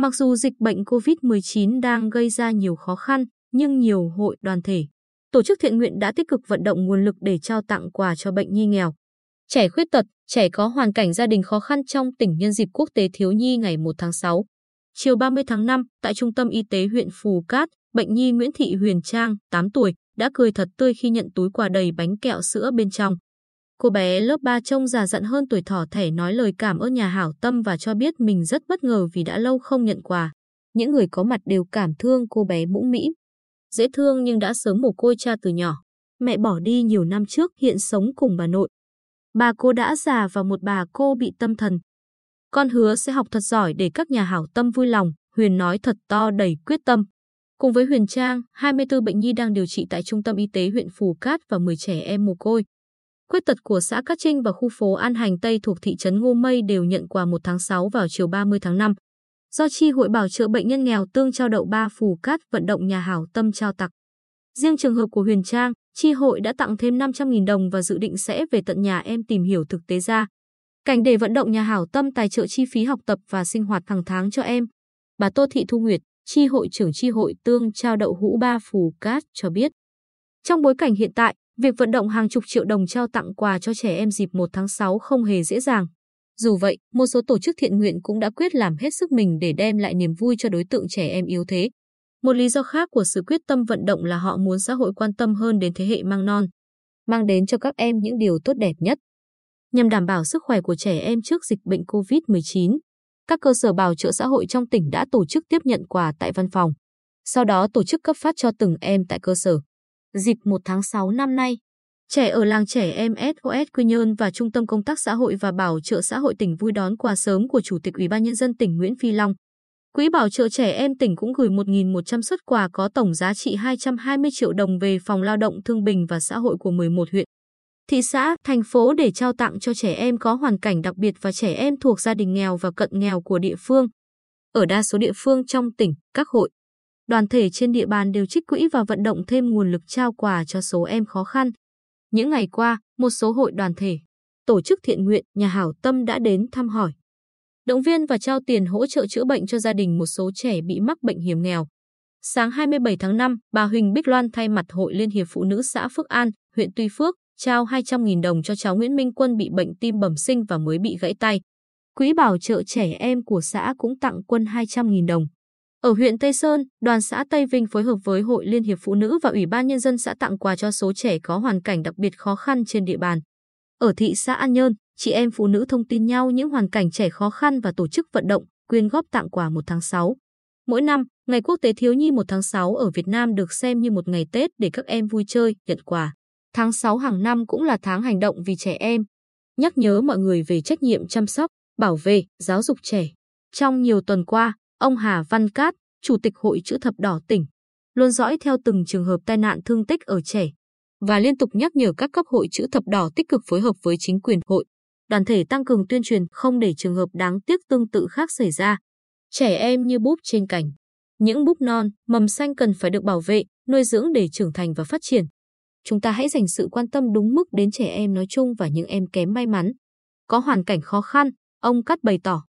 Mặc dù dịch bệnh COVID-19 đang gây ra nhiều khó khăn, nhưng nhiều hội đoàn thể, tổ chức thiện nguyện đã tích cực vận động nguồn lực để trao tặng quà cho bệnh nhi nghèo, trẻ khuyết tật, trẻ có hoàn cảnh gia đình khó khăn trong tỉnh nhân dịp Quốc tế Thiếu nhi ngày 1 tháng 6. Chiều 30 tháng 5, tại Trung tâm Y tế huyện Phù Cát, bệnh nhi Nguyễn Thị Huyền Trang, 8 tuổi, đã cười thật tươi khi nhận túi quà đầy bánh kẹo sữa bên trong. Cô bé lớp 3 trông già dặn hơn tuổi thỏ thẻ nói lời cảm ơn nhà hảo tâm và cho biết mình rất bất ngờ vì đã lâu không nhận quà. Những người có mặt đều cảm thương cô bé mũm mĩm. Dễ thương nhưng đã sớm mồ côi cha từ nhỏ. Mẹ bỏ đi nhiều năm trước hiện sống cùng bà nội. Bà cô đã già và một bà cô bị tâm thần. Con hứa sẽ học thật giỏi để các nhà hảo tâm vui lòng, Huyền nói thật to đầy quyết tâm. Cùng với Huyền Trang, 24 bệnh nhi đang điều trị tại Trung tâm Y tế huyện Phù Cát và 10 trẻ em mồ côi. Khuyết tật của xã Cát Trinh và khu phố An Hành Tây thuộc thị trấn Ngô Mây đều nhận quà 1 tháng 6 vào chiều 30 tháng 5. Do Chi hội bảo trợ bệnh nhân nghèo tương trao đậu ba Phù Cát vận động nhà hảo tâm trao tặng. Riêng trường hợp của Huyền Trang, Chi hội đã tặng thêm 500.000 đồng và dự định sẽ về tận nhà em tìm hiểu thực tế ra. Cảnh để vận động nhà hảo tâm tài trợ chi phí học tập và sinh hoạt hàng tháng cho em. Bà Tô Thị Thu Nguyệt, Chi hội trưởng Chi hội Tương trao đậu hũ ba Phù Cát cho biết. Trong bối cảnh hiện tại, việc vận động hàng chục triệu đồng trao tặng quà cho trẻ em dịp 1 tháng 6 không hề dễ dàng. Dù vậy, một số tổ chức thiện nguyện cũng đã quyết làm hết sức mình để đem lại niềm vui cho đối tượng trẻ em yếu thế. Một lý do khác của sự quyết tâm vận động là họ muốn xã hội quan tâm hơn đến thế hệ mang non, mang đến cho các em những điều tốt đẹp nhất. Nhằm đảm bảo sức khỏe của trẻ em trước dịch bệnh COVID-19, các cơ sở bảo trợ xã hội trong tỉnh đã tổ chức tiếp nhận quà tại văn phòng. Sau đó tổ chức cấp phát cho từng em tại cơ sở. Dịp 1 tháng 6 năm nay, trẻ ở làng trẻ em SOS Quy Nhơn và Trung tâm Công tác Xã hội và Bảo trợ Xã hội tỉnh vui đón quà sớm của Chủ tịch Ủy ban Nhân dân tỉnh Nguyễn Phi Long. Quỹ bảo trợ trẻ em tỉnh cũng gửi 1.100 xuất quà có tổng giá trị 220 triệu đồng về phòng lao động thương bình và xã hội của 11 huyện, thị xã, thành phố để trao tặng cho trẻ em có hoàn cảnh đặc biệt và trẻ em thuộc gia đình nghèo và cận nghèo của địa phương. Ở đa số địa phương trong tỉnh, các hội, đoàn thể trên địa bàn đều trích quỹ và vận động thêm nguồn lực trao quà cho số em khó khăn. Những ngày qua, một số hội đoàn thể, tổ chức thiện nguyện, nhà hảo tâm đã đến thăm hỏi, động viên và trao tiền hỗ trợ chữa bệnh cho gia đình một số trẻ bị mắc bệnh hiểm nghèo. Sáng 27 tháng 5, bà Huỳnh Bích Loan thay mặt Hội Liên hiệp Phụ nữ xã Phước An, huyện Tuy Phước, trao 200.000 đồng cho cháu Nguyễn Minh Quân bị bệnh tim bẩm sinh và mới bị gãy tay. Quỹ bảo trợ trẻ em của xã cũng tặng Quân 200.000 đồng. Ở huyện Tây Sơn, đoàn xã Tây Vinh phối hợp với Hội Liên hiệp Phụ nữ và Ủy ban Nhân dân xã tặng quà cho số trẻ có hoàn cảnh đặc biệt khó khăn trên địa bàn. Ở thị xã An Nhơn, chị em phụ nữ thông tin nhau những hoàn cảnh trẻ khó khăn và tổ chức vận động, quyên góp tặng quà 1 tháng 6. Mỗi năm, Ngày Quốc tế Thiếu nhi 1 tháng 6 ở Việt Nam được xem như một ngày Tết để các em vui chơi, nhận quà. Tháng 6 hàng năm cũng là tháng hành động vì trẻ em, nhắc nhớ mọi người về trách nhiệm chăm sóc, bảo vệ, giáo dục trẻ. Trong nhiều tuần qua, ông Hà Văn Cát, Chủ tịch Hội Chữ Thập Đỏ tỉnh, luôn dõi theo từng trường hợp tai nạn thương tích ở trẻ và liên tục nhắc nhở các cấp hội chữ thập đỏ tích cực phối hợp với chính quyền hội, đoàn thể tăng cường tuyên truyền không để trường hợp đáng tiếc tương tự khác xảy ra. Trẻ em như búp trên cành. Những búp non, mầm xanh cần phải được bảo vệ, nuôi dưỡng để trưởng thành và phát triển. Chúng ta hãy dành sự quan tâm đúng mức đến trẻ em nói chung và những em kém may mắn. Có hoàn cảnh khó khăn, ông Cát bày tỏ.